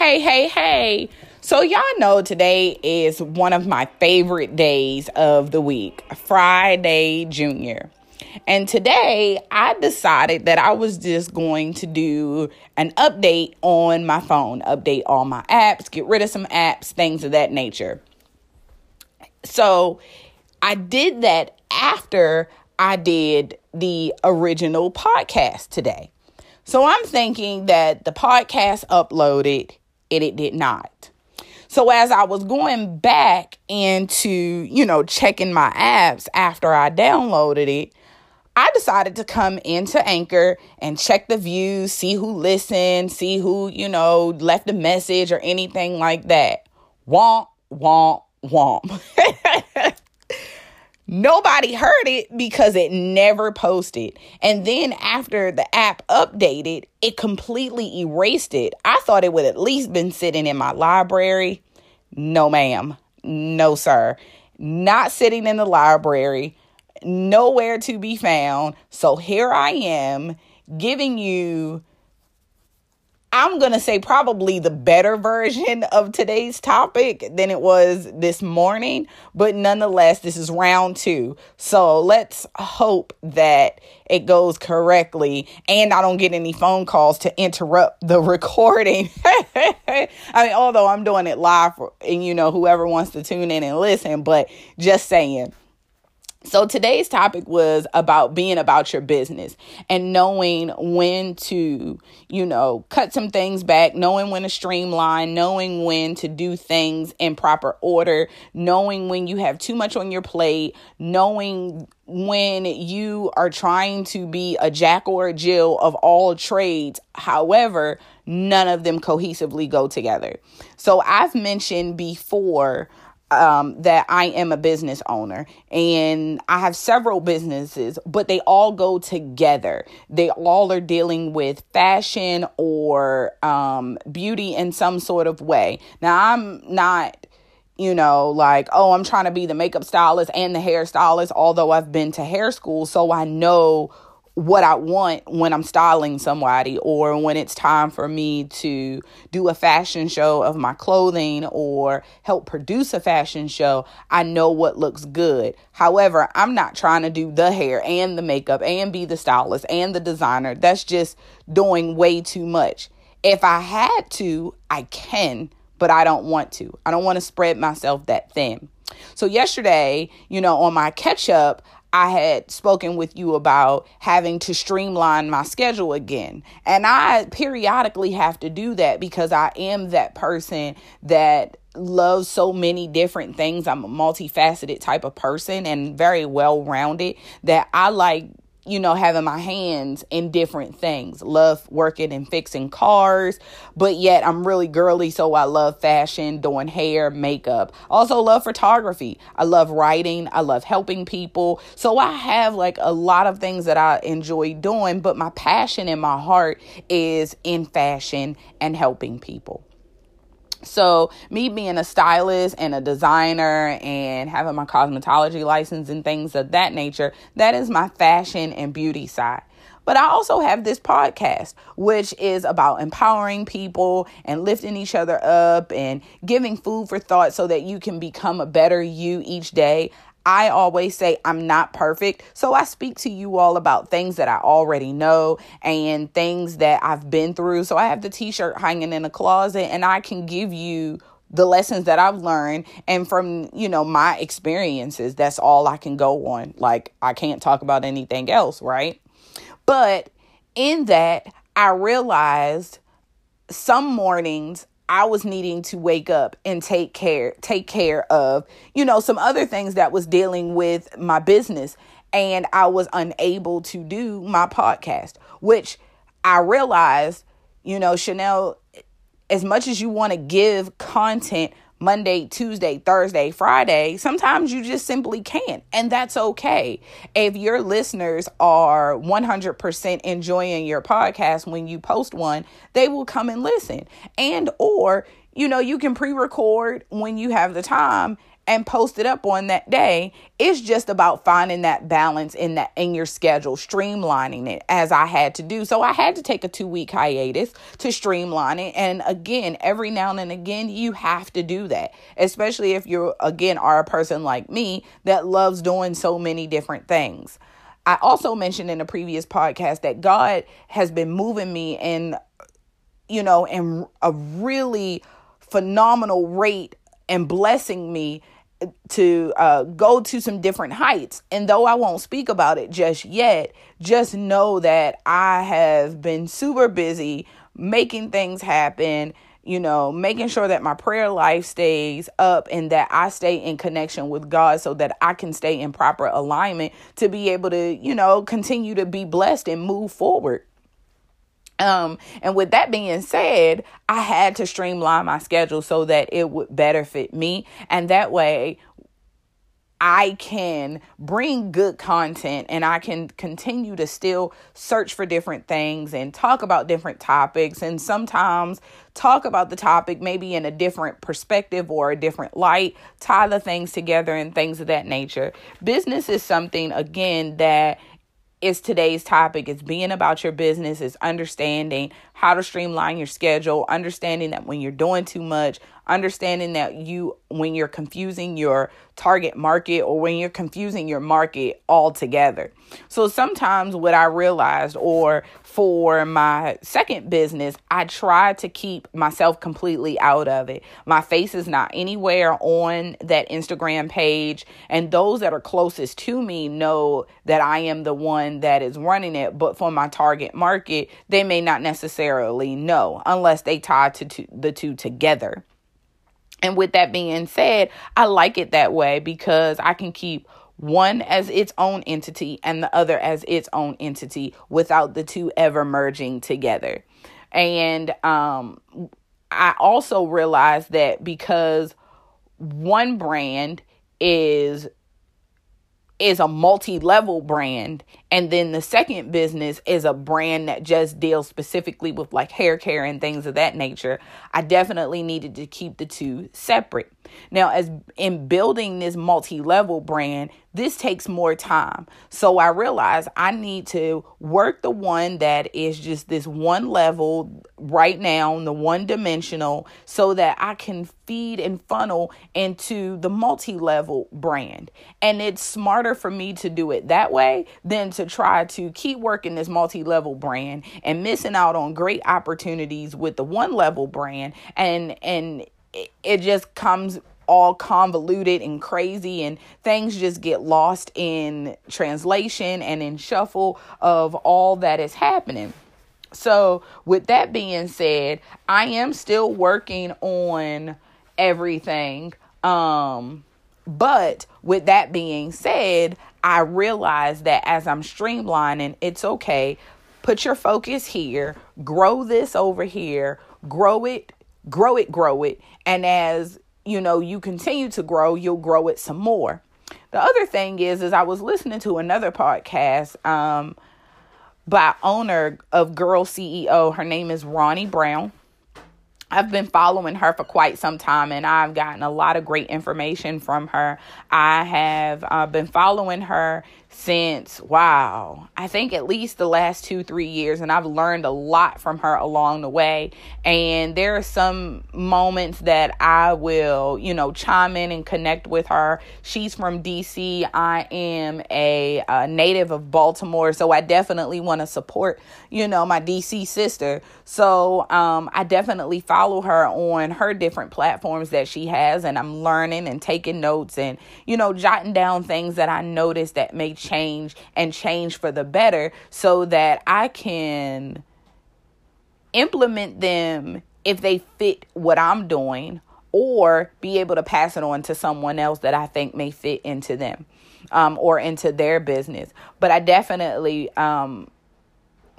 Hey, hey, hey. So, y'all know today is one of my favorite days of the week, Friday Junior. And today I decided that I was just going to do an update on my phone, update all my apps, get rid of some apps, things of that nature. So, I did that after I did the original podcast today. So I'm thinking that the podcast uploaded and it did not. So as I was going back into, you know, checking my apps after I downloaded it, I decided to come into Anchor and check the views, see who listened, see who, you know, left a message or anything like that. Womp, womp, womp. Nobody heard it because it never posted. And then after the app updated, it completely erased it. I thought it would at least been sitting in my library. No, ma'am. No, sir. Not sitting in the library. Nowhere to be found. So here I am giving you I'm going to say probably the better version of today's topic than it was this morning, but nonetheless, this is round two. So let's hope that it goes correctly and I don't get any phone calls to interrupt the recording. I mean, although I'm doing it live and you know, whoever wants to tune in and listen, but just saying. So today's topic was about being about your business and knowing when to, you know, cut some things back, knowing when to streamline, knowing when to do things in proper order, knowing when you have too much on your plate, knowing when you are trying to be a jack or a Jill of all trades. However, none of them cohesively go together. So I've mentioned before um, that I am a business owner and I have several businesses, but they all go together. They all are dealing with fashion or um, beauty in some sort of way. Now, I'm not you know, like, oh, I'm trying to be the makeup stylist and the hairstylist, although I've been to hair school, so I know what I want when I'm styling somebody or when it's time for me to do a fashion show of my clothing or help produce a fashion show, I know what looks good. However, I'm not trying to do the hair and the makeup and be the stylist and the designer. That's just doing way too much. If I had to, I can, but I don't want to. I don't want to spread myself that thin. So, yesterday, you know, on my catch up, I had spoken with you about having to streamline my schedule again. And I periodically have to do that because I am that person that loves so many different things. I'm a multifaceted type of person and very well rounded that I like you know, having my hands in different things. Love working and fixing cars, but yet I'm really girly, so I love fashion, doing hair, makeup. Also love photography. I love writing, I love helping people. So I have like a lot of things that I enjoy doing, but my passion in my heart is in fashion and helping people. So, me being a stylist and a designer and having my cosmetology license and things of that nature, that is my fashion and beauty side. But I also have this podcast, which is about empowering people and lifting each other up and giving food for thought so that you can become a better you each day. I always say I'm not perfect. So I speak to you all about things that I already know and things that I've been through. So I have the t shirt hanging in the closet and I can give you the lessons that I've learned and from, you know, my experiences. That's all I can go on. Like, I can't talk about anything else, right? But in that, I realized some mornings I was needing to wake up and take care take care of, you know, some other things that was dealing with my business. And I was unable to do my podcast, which I realized, you know, Chanel as much as you want to give content Monday, Tuesday, Thursday, Friday, sometimes you just simply can't. And that's okay. If your listeners are 100% enjoying your podcast when you post one, they will come and listen. And or, you know, you can pre-record when you have the time and post it up on that day. It's just about finding that balance in that in your schedule, streamlining it as I had to do. So I had to take a 2-week hiatus to streamline it. And again, every now and again you have to do that, especially if you're again are a person like me that loves doing so many different things. I also mentioned in a previous podcast that God has been moving me in you know in a really phenomenal rate and blessing me to uh, go to some different heights. And though I won't speak about it just yet, just know that I have been super busy making things happen, you know, making sure that my prayer life stays up and that I stay in connection with God so that I can stay in proper alignment to be able to, you know, continue to be blessed and move forward. Um, and with that being said, I had to streamline my schedule so that it would better fit me. And that way, I can bring good content and I can continue to still search for different things and talk about different topics and sometimes talk about the topic maybe in a different perspective or a different light, tie the things together and things of that nature. Business is something, again, that is today's topic. It's being about your business, it's understanding how to streamline your schedule, understanding that when you're doing too much, understanding that you when you're confusing your target market or when you're confusing your market altogether. So sometimes what I realized or for my second business, I try to keep myself completely out of it. My face is not anywhere on that Instagram page and those that are closest to me know that I am the one that is running it, but for my target market, they may not necessarily know unless they tie to, to the two together. And with that being said, I like it that way because I can keep one as its own entity and the other as its own entity without the two ever merging together. And um, I also realized that because one brand is is a multi-level brand and then the second business is a brand that just deals specifically with like hair care and things of that nature i definitely needed to keep the two separate now as in building this multi-level brand this takes more time. So I realize I need to work the one that is just this one level right now, the one dimensional, so that I can feed and funnel into the multi level brand. And it's smarter for me to do it that way than to try to keep working this multi level brand and missing out on great opportunities with the one level brand. And, and, it just comes all convoluted and crazy and things just get lost in translation and in shuffle of all that is happening. So, with that being said, I am still working on everything. Um, but with that being said, I realize that as I'm streamlining, it's okay. Put your focus here, grow this over here, grow it, grow it, grow it. And as you know, you continue to grow, you'll grow it some more. The other thing is, is I was listening to another podcast um, by owner of Girl CEO. Her name is Ronne Brown. I've been following her for quite some time and I've gotten a lot of great information from her. I have uh, been following her since, wow, I think at least the last two, three years. And I've learned a lot from her along the way. And there are some moments that I will, you know, chime in and connect with her. She's from DC. I am a, a native of Baltimore. So I definitely want to support, you know, my DC sister. So um, I definitely follow her on her different platforms that she has. And I'm learning and taking notes and, you know, jotting down things that I noticed that may change and change for the better so that I can implement them if they fit what I'm doing or be able to pass it on to someone else that I think may fit into them um, or into their business. But I definitely um,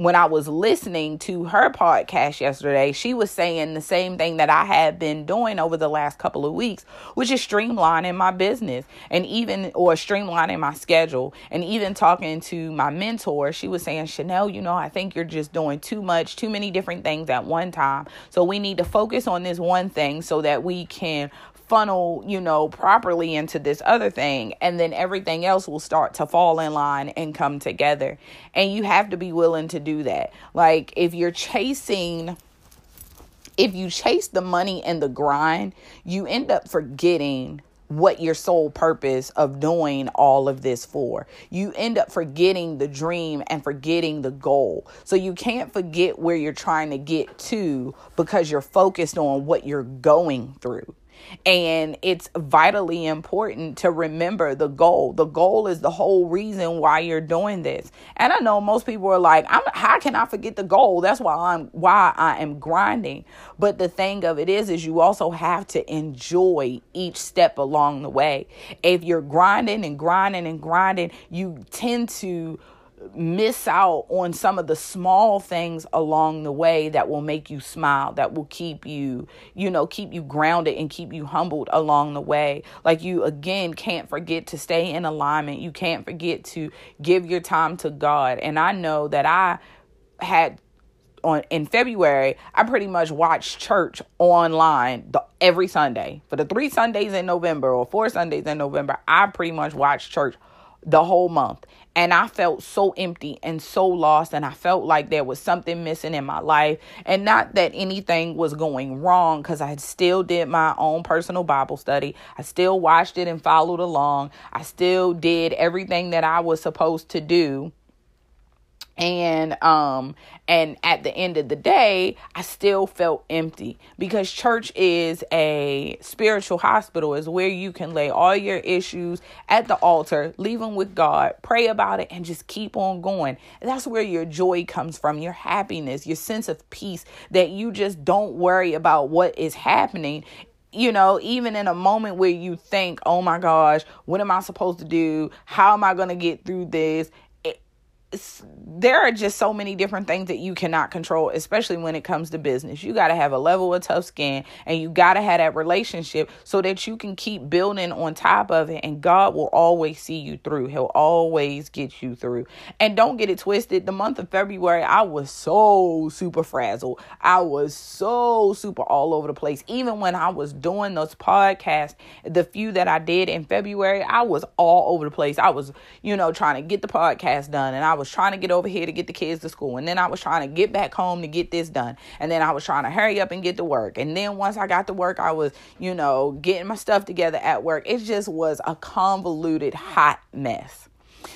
when I was listening to her podcast yesterday, she was saying the same thing that I have been doing over the last couple of weeks, which is streamlining my business and even or streamlining my schedule. And even talking to my mentor, she was saying, Chanel, you know, I think you're just doing too much, too many different things at one time. So we need to focus on this one thing so that we can funnel, you know, properly into this other thing. And then everything else will start to fall in line and come together. And you have to be willing to do that. Like if you're chasing if you chase the money and the grind, you end up forgetting what your sole purpose of doing all of this for. You end up forgetting the dream and forgetting the goal. So you can't forget where you're trying to get to because you're focused on what you're going through. And it's vitally important to remember the goal. The goal is the whole reason why you're doing this. And I know most people are like, I'm, how can I forget the goal? That's why I'm why I am grinding. But the thing of it is, is you also have to enjoy each step along the way. If you're grinding and grinding and grinding, you tend to miss out on some of the small things along the way that will make you smile that will keep you you know keep you grounded and keep you humbled along the way like you again can't forget to stay in alignment you can't forget to give your time to god and i know that i had on in February, I pretty much watched church online the, every Sunday. For the 3 Sundays in November or 4 Sundays in November, I pretty much watched church the whole month. And I felt so empty and so lost. And I felt like there was something missing in my life. And not that anything was going wrong, because I still did my own personal Bible study. I still watched it and followed along. I still did everything that I was supposed to do and um and at the end of the day i still felt empty because church is a spiritual hospital is where you can lay all your issues at the altar leave them with god pray about it and just keep on going that's where your joy comes from your happiness your sense of peace that you just don't worry about what is happening you know, even in a moment where you think, oh my gosh, what am I supposed to do? How am I going to get through this? There are just so many different things that you cannot control, especially when it comes to business. You got to have a level of tough skin and you got to have that relationship so that you can keep building on top of it. And God will always see you through, He'll always get you through. And don't get it twisted. The month of February, I was so super frazzled. I was so super all over the place. Even when I was doing those podcasts, the few that I did in February, I was all over the place. I was, you know, trying to get the podcast done and I was trying to get over here to get the kids to school. And then I was trying to get back home to get this done. And then I was trying to hurry up and get to work. And then once I got to work, I was, you know, getting my stuff together at work. It just was a convoluted, hot mess.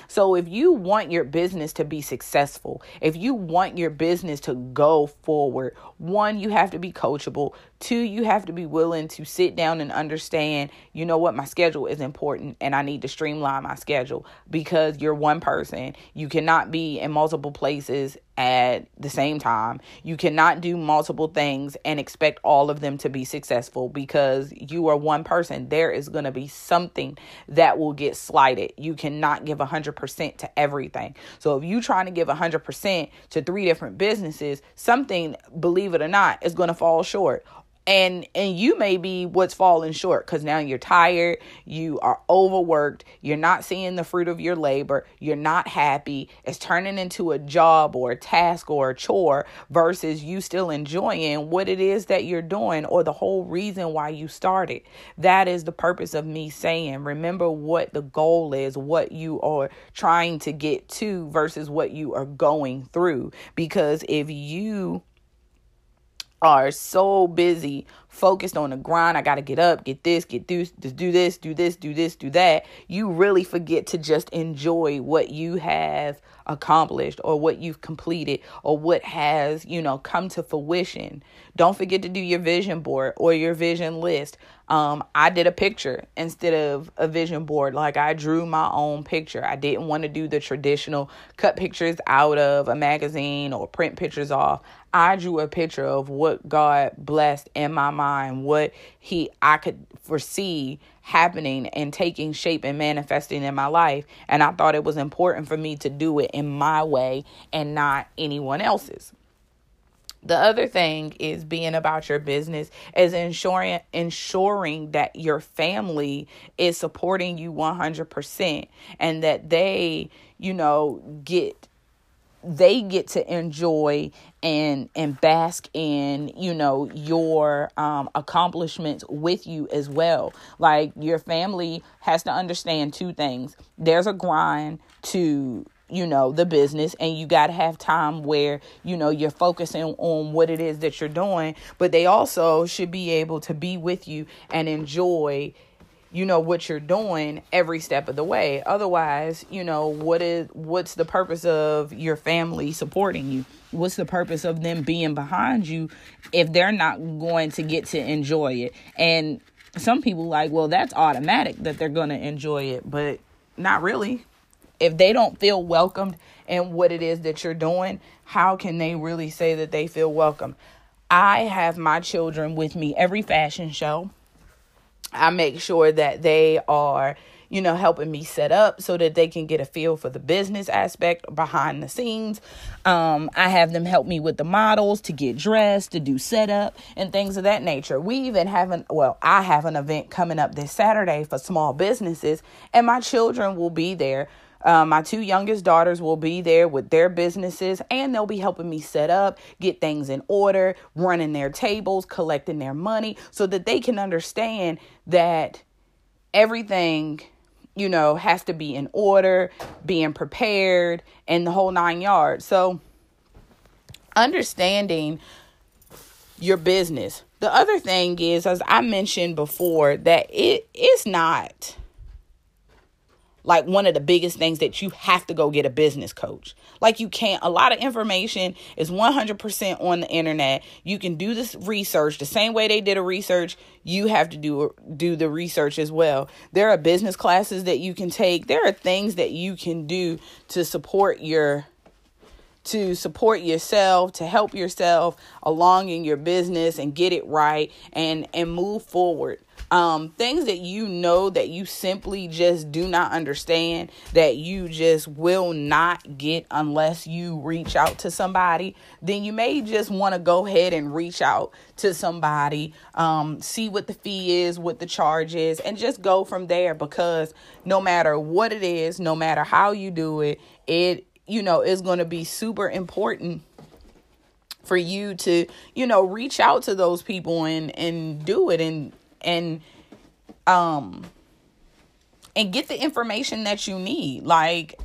So if you want your business to be successful, if you want your business to go forward, one, you have to be coachable. Two, you have to be willing to sit down and understand, you know what, my schedule is important and I need to streamline my schedule because you're one person. You cannot be in multiple places at the same time. You cannot do multiple things and expect all of them to be successful because you are one person. There is going to be something that will get slighted. You cannot give 100% to everything. So if you're trying to give 100% to three different businesses, something, believe it or not, is going to fall short and and you may be what's falling short because now you're tired you are overworked you're not seeing the fruit of your labor you're not happy it's turning into a job or a task or a chore versus you still enjoying what it is that you're doing or the whole reason why you started. That is the purpose of me saying remember what the goal is what you are trying to get to versus what you are going through. Because if you are so busy focused on the grind. I got to get up, get this, get this, do this, do this, do this, do that. You really forget to just enjoy what you have accomplished or what you've completed or what has, you know, come to fruition. Don't forget to do your vision board or your vision list. Um, I did a picture instead of a vision board. Like I drew my own picture. I didn't want to do the traditional cut pictures out of a magazine or print pictures off. I drew a picture of what God blessed in my mind, what He I could foresee happening and taking shape and manifesting in my life. And I thought it was important for me to do it in my way and not anyone else's. The other thing is being about your business is ensuring ensuring that your family is supporting you 100% and that they, you know, get they get to enjoy and and bask in you know your um, accomplishments with you as well. Like your family has to understand two things. There's a grind to you know the business and you got to have time where you know you're focusing on what it is that you're doing but they also should be able to be with you and enjoy you know what you're doing every step of the way otherwise you know what is what's the purpose of your family supporting you what's the purpose of them being behind you if they're not going to get to enjoy it and some people like well that's automatic that they're going to enjoy it but not really if they don't feel welcomed in what it is that you're doing, how can they really say that they feel welcome? I have my children with me every fashion show. I make sure that they are, you know, helping me set up so that they can get a feel for the business aspect behind the scenes. Um, I have them help me with the models to get dressed, to do setup, and things of that nature. We even have an, well, I have an event coming up this Saturday for small businesses, and my children will be there um, my two youngest daughters will be there with their businesses and they'll be helping me set up, get things in order, running their tables, collecting their money so that they can understand that everything you know has to be in order, being prepared, and the whole nine yards. So, understanding your business. The other thing is, as I mentioned before, that it is not like one of the biggest things that you have to go get a business coach. Like you can't a lot of information is 100% on the internet. You can do this research the same way they did a research, you have to do do the research as well. There are business classes that you can take. There are things that you can do to support your to support yourself, to help yourself along in your business and get it right and and move forward. Um, things that you know that you simply just do not understand, that you just will not get unless you reach out to somebody, then you may just want to go ahead and reach out to somebody, um, see what the fee is, what the charge is, and just go from there because no matter what it is, no matter how you do it, it you know is going to be super important for you to you know reach out to those people and and do it and and um and get the information that you need. Like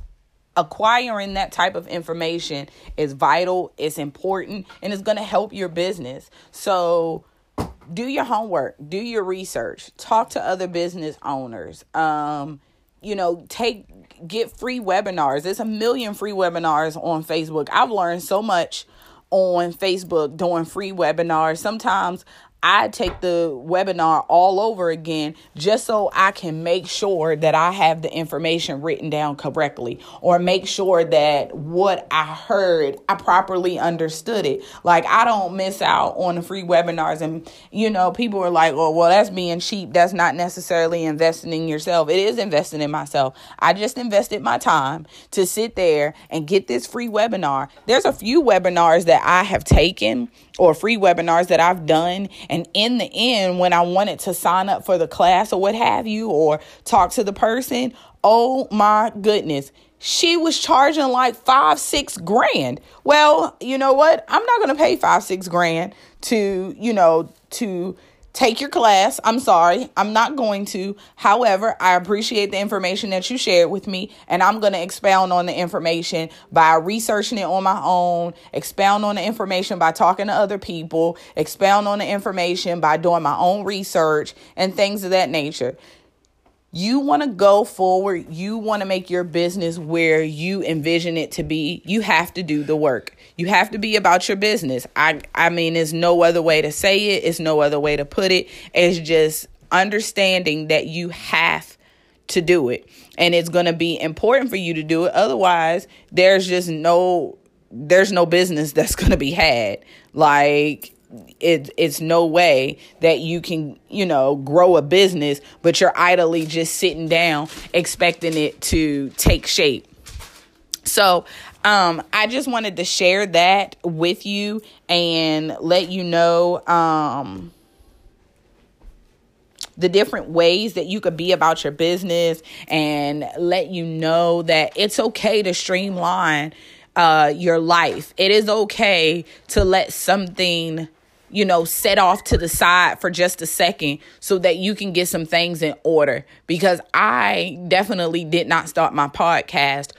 acquiring that type of information is vital it's important and it's going to help your business. So do your homework do your research talk to other business owners um you know take get free webinars. There's a million free webinars on facebook. I've learned so much on facebook doing free webinars. Sometimes I take the webinar all over again just so I can make sure that I have the information written down correctly or make sure that what I heard, I properly understood it. Like I don't miss out on the free webinars and you know, people are like, "Oh, well, that's being cheap. That's not necessarily investing in yourself." It is investing in myself. I just invested my time to sit there and get this free webinar. There's a few webinars that I have taken or free webinars that I've done. And in the end, when I wanted to sign up for the class or what have you, or talk to the person, oh my goodness, she was charging like five, six grand. Well, you know what? I'm not going to pay five, six grand to, you know, to take your class. I'm sorry, I'm not going to. However, I appreciate the information that you shared with me, and I'm going to expound on the information by researching it on my own, expound on the information by talking to other people, expound on the information by doing my own research, and things of that nature you want to go forward, you want to make your business where you envision it to be, you have to do the work. You have to be about your business. I I mean, there's no other way to say it, it's no other way to put it. It's just understanding that you have to do it. And it's going to be important for you to do it. Otherwise, there's just no there's no business that's going to be had. Like it, it's no way that you can, you know, grow a business, but you're idly just sitting down expecting it to take shape. So, um, I just wanted to share that with you and let you know, um, the different ways that you could be about your business and let you know that it's okay to streamline uh, your life. It is okay to let something you know, set off to the side for just a second so that you can get some things in order. Because I definitely did not start my podcast,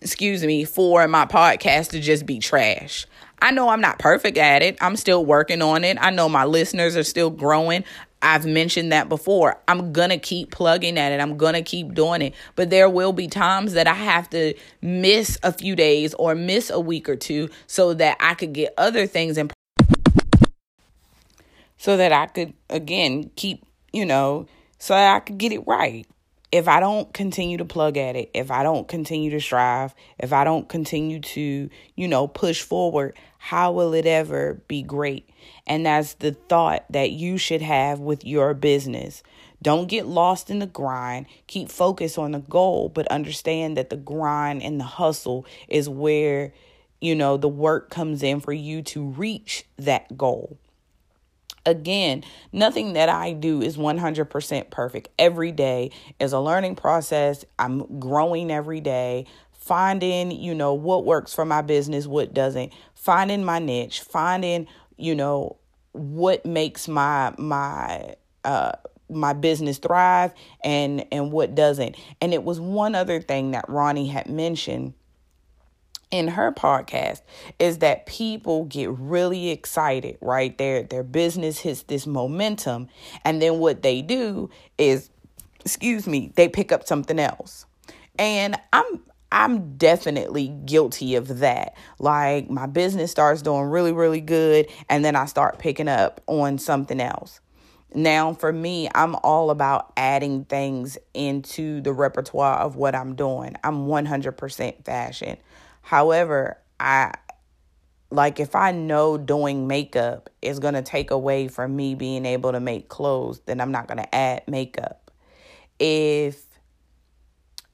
excuse me, for my podcast to just be trash. I know I'm not perfect at it. I'm still working on it. I know my listeners are still growing. I've mentioned that before. I'm going to keep plugging at it. I'm going to keep doing it. But there will be times that I have to miss a few days or miss a week or two so that I could get other things in so that I could again keep, you know, so that I could get it right. If I don't continue to plug at it, if I don't continue to strive, if I don't continue to, you know, push forward, how will it ever be great? And that's the thought that you should have with your business. Don't get lost in the grind. Keep focus on the goal, but understand that the grind and the hustle is where, you know, the work comes in for you to reach that goal. Again, nothing that I do is 100% perfect. Every day is a learning process. I'm growing every day, finding, you know, what works for my business, what doesn't, finding my niche, finding, you know, what makes my my uh my business thrive and and what doesn't. And it was one other thing that Ronne had mentioned in her podcast is that people get really excited, right? Their their business hits this momentum and then what they do is excuse me, they pick up something else. And I'm I'm definitely guilty of that. Like my business starts doing really, really good, and then I start picking up on something else. Now, for me, I'm all about adding things into the repertoire of what I'm doing. I'm 100% fashion. However, I like if I know doing makeup is going to take away from me being able to make clothes, then I'm not going to add makeup. If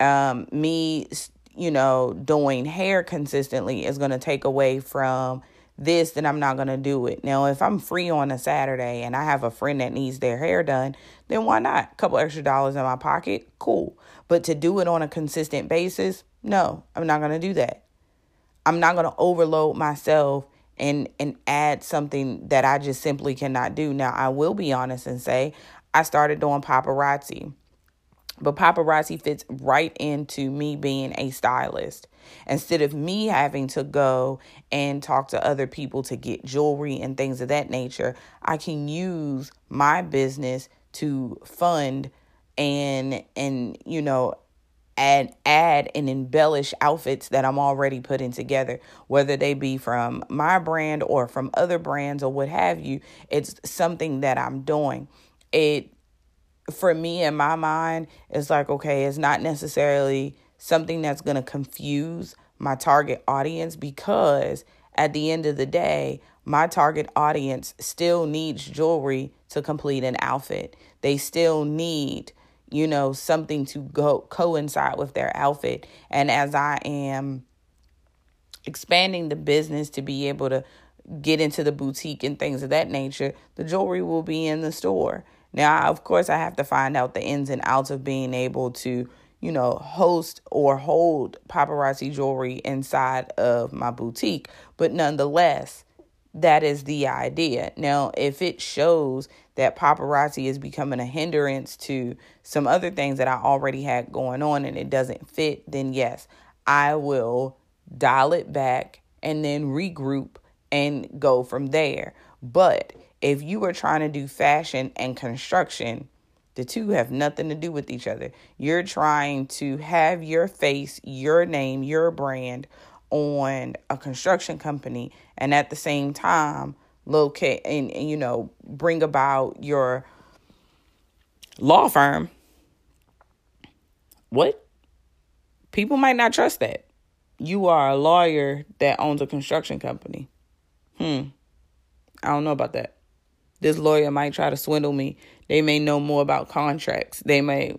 um me you know, doing hair consistently is going to take away from this, then I'm not going to do it. Now, if I'm free on a Saturday and I have a friend that needs their hair done, then why not? A couple extra dollars in my pocket, cool. But to do it on a consistent basis, no, I'm not going to do that. I'm not going to overload myself and and add something that I just simply cannot do. Now, I will be honest and say I started doing paparazzi. But paparazzi fits right into me being a stylist. Instead of me having to go and talk to other people to get jewelry and things of that nature, I can use my business to fund and and you know add add and embellish outfits that I'm already putting together, whether they be from my brand or from other brands or what have you. It's something that I'm doing. It for me in my mind, it's like, okay, it's not necessarily something that's going to confuse my target audience because at the end of the day, my target audience still needs jewelry to complete an outfit. They still need, you know, something to go coincide with their outfit. And as I am expanding the business to be able to get into the boutique and things of that nature, the jewelry will be in the store. Now, of course, I have to find out the ins and outs of being able to, you know, host or hold paparazzi jewelry inside of my boutique. But nonetheless, that is the idea. Now, if it shows that paparazzi is becoming a hindrance to some other things that I already had going on and it doesn't fit, then yes, I will dial it back and then regroup and go from there. But if you are trying to do fashion and construction, the two have nothing to do with each other. You're trying to have your face, your name, your brand on a construction company and at the same time locate and, and you know bring about your law firm. What? People might not trust that. You are a lawyer that owns a construction company. Hmm. I don't know about that. This lawyer might try to swindle me. They may know more about contracts. They may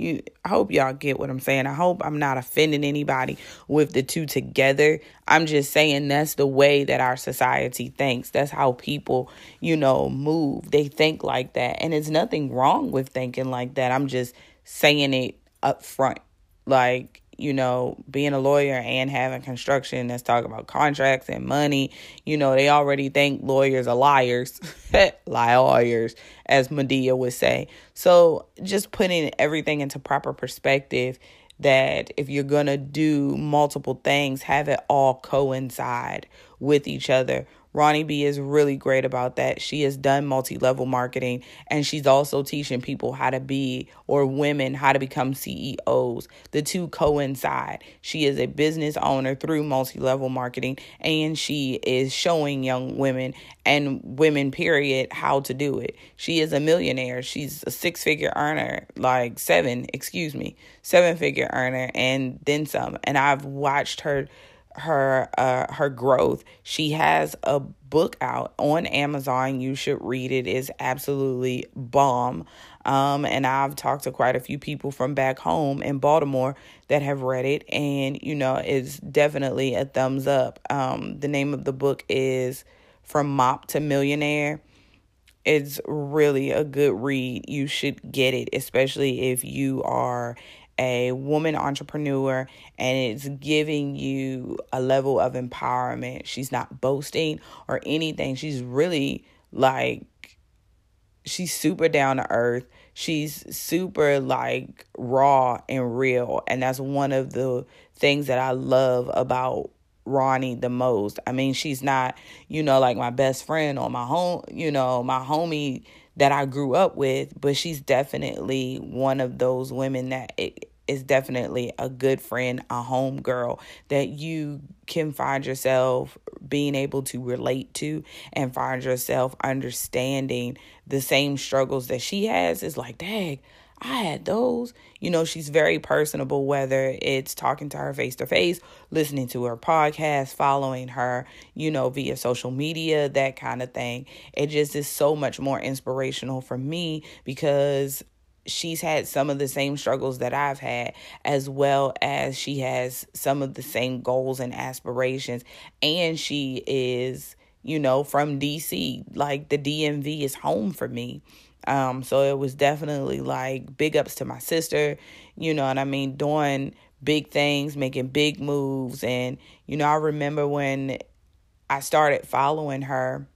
you I hope y'all get what I'm saying. I hope I'm not offending anybody with the two together. I'm just saying that's the way that our society thinks. That's how people, you know, move. They think like that. And it's nothing wrong with thinking like that. I'm just saying it up front. Like you know, being a lawyer and having construction that's talking about contracts and money, you know, they already think lawyers are liars, liars, as Madea would say. So just putting everything into proper perspective that if you're going to do multiple things, have it all coincide with each other Ronne B is really great about that. She has done multi level marketing and she's also teaching people how to be, or women, how to become CEOs. The two coincide. She is a business owner through multi level marketing and she is showing young women and women, period, how to do it. She is a millionaire. She's a six figure earner, like seven, excuse me, seven figure earner and then some. And I've watched her her uh her growth. She has a book out on Amazon. You should read it. It's absolutely bomb. Um and I've talked to quite a few people from back home in Baltimore that have read it and you know it's definitely a thumbs up. Um the name of the book is From Mop to Millionaire. It's really a good read. You should get it, especially if you are a woman entrepreneur and it's giving you a level of empowerment. She's not boasting or anything. She's really like, she's super down to earth. She's super like raw and real. And that's one of the things that I love about Ronne the most. I mean, she's not, you know, like my best friend or my home, you know, my homie that I grew up with, but she's definitely one of those women that it, is definitely a good friend, a home girl that you can find yourself being able to relate to and find yourself understanding the same struggles that she has. Is like, dang, I had those. You know, she's very personable, whether it's talking to her face to face, listening to her podcast, following her, you know, via social media, that kind of thing. It just is so much more inspirational for me because she's had some of the same struggles that I've had, as well as she has some of the same goals and aspirations. And she is, you know, from DC. Like the DMV is home for me. Um, so it was definitely like big ups to my sister, you know what I mean, doing big things, making big moves. And, you know, I remember when I started following her,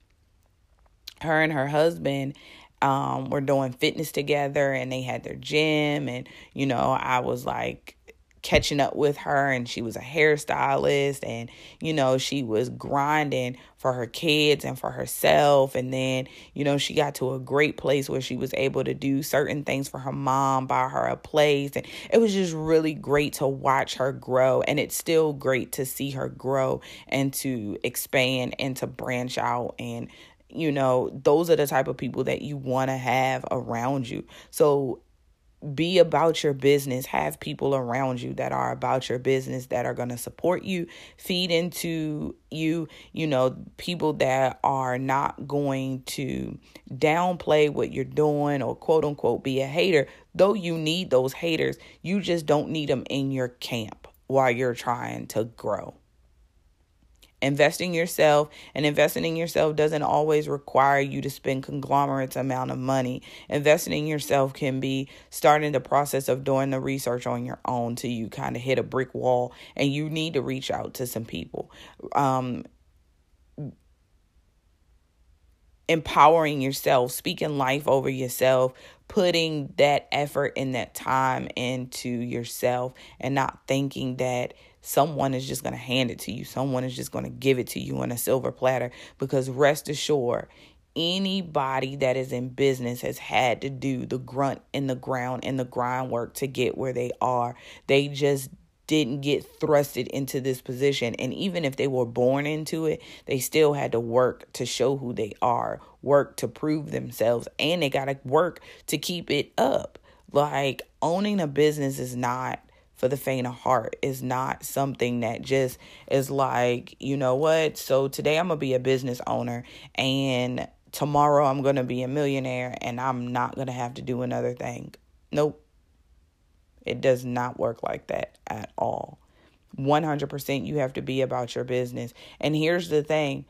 her and her husband um, were doing fitness together and they had their gym. And, you know, I was like catching up with her and she was a hairstylist and, you know, she was grinding for her kids and for herself. And then, you know, she got to a great place where she was able to do certain things for her mom, buy her a place. And it was just really great to watch her grow. And it's still great to see her grow and to expand and to branch out and you know, those are the type of people that you want to have around you. So be about your business. Have people around you that are about your business that are going to support you feed into you you know people that are not going to downplay what you're doing or quote unquote be a hater. Though you need those haters you just don't need them in your camp while you're trying to grow investing yourself and investing in yourself doesn't always require you to spend conglomerates amount of money. Investing in yourself can be starting the process of doing the research on your own till you kind of hit a brick wall and you need to reach out to some people. Um, empowering yourself, speaking life over yourself, putting that effort and that time into yourself, and not thinking that someone is just going to hand it to you. Someone is just going to give it to you on a silver platter because rest assured, anybody that is in business has had to do the grunt in the ground and the grind work to get where they are. They just didn't get thrusted into this position. And even if they were born into it, they still had to work to show who they are, work to prove themselves, and they got to work to keep it up. Like owning a business is not for the faint of heart is not something that just is like, you know what? So today I'm going to be a business owner and tomorrow I'm going to be a millionaire and I'm not going to have to do another thing. Nope. It does not work like that at all. 100% you have to be about your business. And here's the thing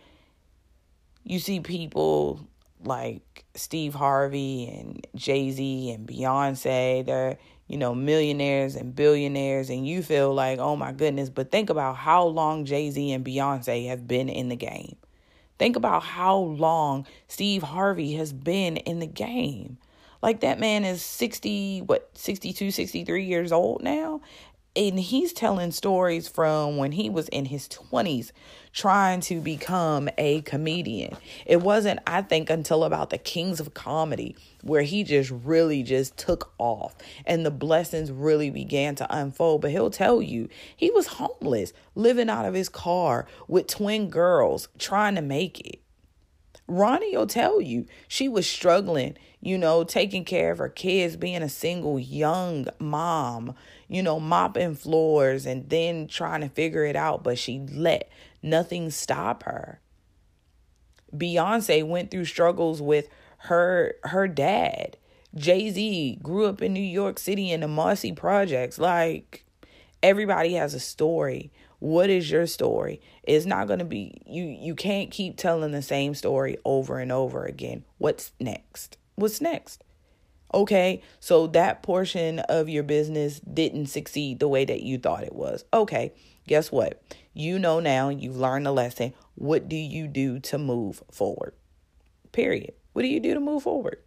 you see people like Steve Harvey and Jay Z and Beyonce, they're you know, millionaires and billionaires, and you feel like, oh my goodness, but think about how long Jay Z and Beyonce have been in the game. Think about how long Steve Harvey has been in the game. Like that man is 60, what, 62, 63 years old now? And he's telling stories from when he was in his 20s trying to become a comedian. It wasn't, I think, until about the Kings of Comedy where he just really just took off and the blessings really began to unfold. But he'll tell you he was homeless, living out of his car with twin girls, trying to make it. Ronne will tell you she was struggling, you know, taking care of her kids, being a single young mom, you know, mopping floors and then trying to figure it out, but she let nothing stop her. Beyonce went through struggles with her her dad. Jay-Z grew up in New York City in the Marcy projects. Like everybody has a story. What is your story? It's not going to be you you can't keep telling the same story over and over again. What's next? What's next? Okay, so that portion of your business didn't succeed the way that you thought it was. Okay, guess what? You know now, you've learned a lesson. What do you do to move forward? Period. What do you do to move forward?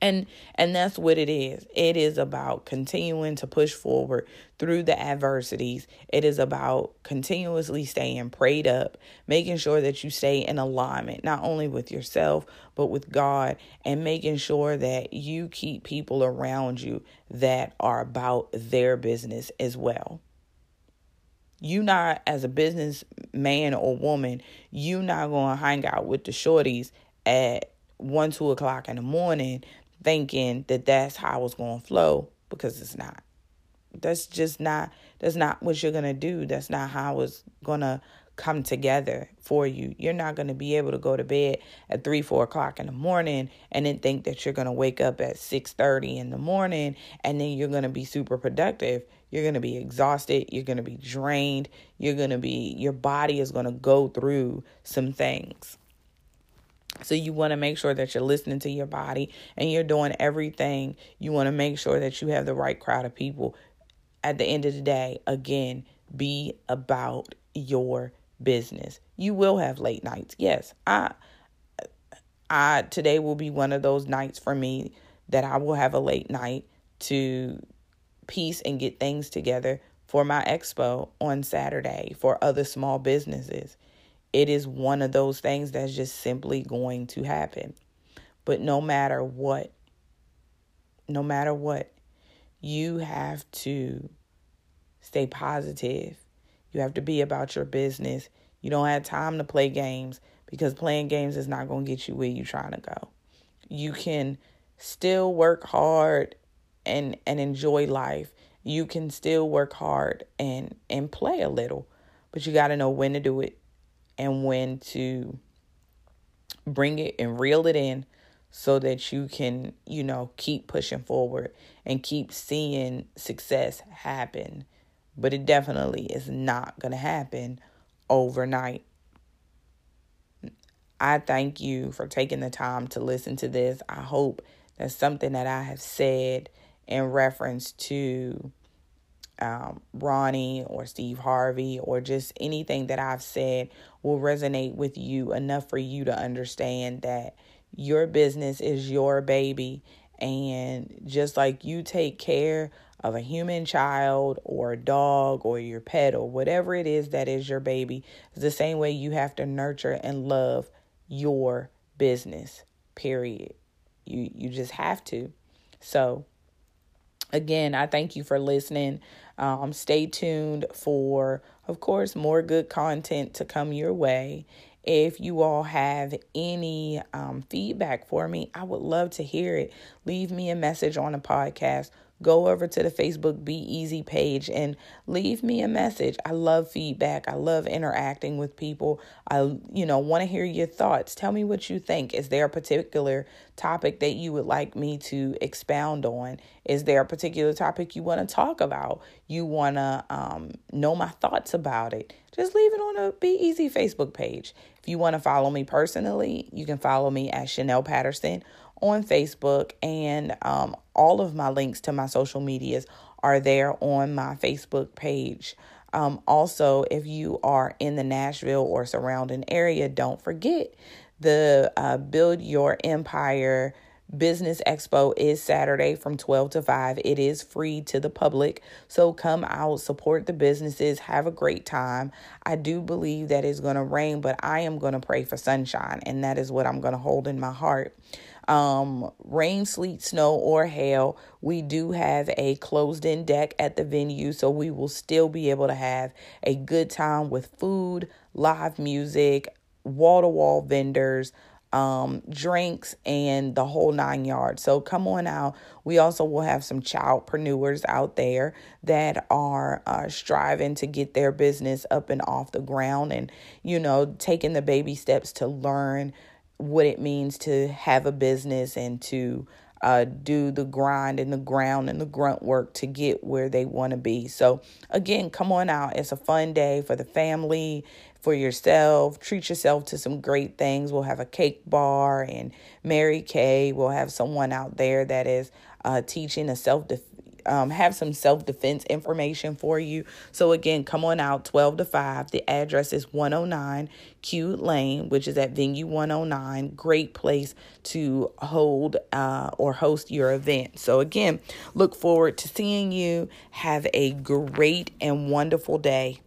And and that's what it is. It is about continuing to push forward through the adversities. It is about continuously staying prayed up making sure that you stay in alignment not only with yourself but with god and making sure that you keep people around you that are about their business as well. You not as a business man or woman you not going to hang out with the shorties at one two o'clock in the morning thinking that that's how it's going to flow because it's not. That's just not that's not what you're going to do. That's not how it's going to come together for you. You're not going to be able to go to bed at three, four o'clock in the morning and then think that you're going to wake up at six thirty in the morning and then you're going to be super productive. You're going to be exhausted. You're going to be drained. You're going to be your body is going to go through some things. So you want to make sure that you're listening to your body and you're doing everything. You want to make sure that you have the right crowd of people. At the end of the day, again, be about your business. You will have late nights. Yes. I I today will be one of those nights for me that I will have a late night to piece and get things together for my expo on Saturday for other small businesses it is one of those things that's just simply going to happen. But no matter what, no matter what, you have to stay positive. You have to be about your business. You don't have time to play games because playing games is not going to get you where you're trying to go. You can still work hard and and enjoy life. You can still work hard and and play a little, but you got to know when to do it and when to bring it and reel it in so that you can, you know, keep pushing forward and keep seeing success happen. But it definitely is not going to happen overnight. I thank you for taking the time to listen to this. I hope that something that I have said in reference to um, Ronne or Steve Harvey or just anything that I've said will resonate with you enough for you to understand that your business is your baby. And just like you take care of a human child or a dog or your pet or whatever it is that is your baby, it's the same way you have to nurture and love your business, period. You, you just have to. So, again, I thank you for listening. Um, stay tuned for, of course, more good content to come your way. If you all have any um, feedback for me, I would love to hear it. Leave me a message on the podcast go over to the Facebook Be Easy page and leave me a message. I love feedback. I love interacting with people. I, you know, want to hear your thoughts. Tell me what you think. Is there a particular topic that you would like me to expound on? Is there a particular topic you want to talk about? You want to um, know my thoughts about it? Just leave it on a Be Easy Facebook page. If you want to follow me personally, you can follow me at Chanel Patterson on Facebook, and um, all of my links to my social medias are there on my Facebook page. Um, also, if you are in the Nashville or surrounding area, don't forget the uh, Build Your Empire Business Expo is Saturday from 12 to 5. It is free to the public. So come out, support the businesses, have a great time. I do believe that it's going to rain, but I am going to pray for sunshine, and that is what I'm going to hold in my heart. Um, rain, sleet, snow, or hail, we do have a closed in deck at the venue, so we will still be able to have a good time with food, live music, wall to wall vendors, um, drinks, and the whole nine yards. So come on out. We also will have some childpreneurs out there that are uh, striving to get their business up and off the ground and, you know, taking the baby steps to learn what it means to have a business and to uh, do the grind and the ground and the grunt work to get where they want to be. So, again, come on out. It's a fun day for the family, for yourself. Treat yourself to some great things. We'll have a cake bar and Mary Kay. We'll have someone out there that is uh, teaching a self defense um, have some self defense information for you. So, again, come on out 12 to 5. The address is 109 Q Lane, which is at Venue 109. Great place to hold uh, or host your event. So, again, look forward to seeing you. Have a great and wonderful day.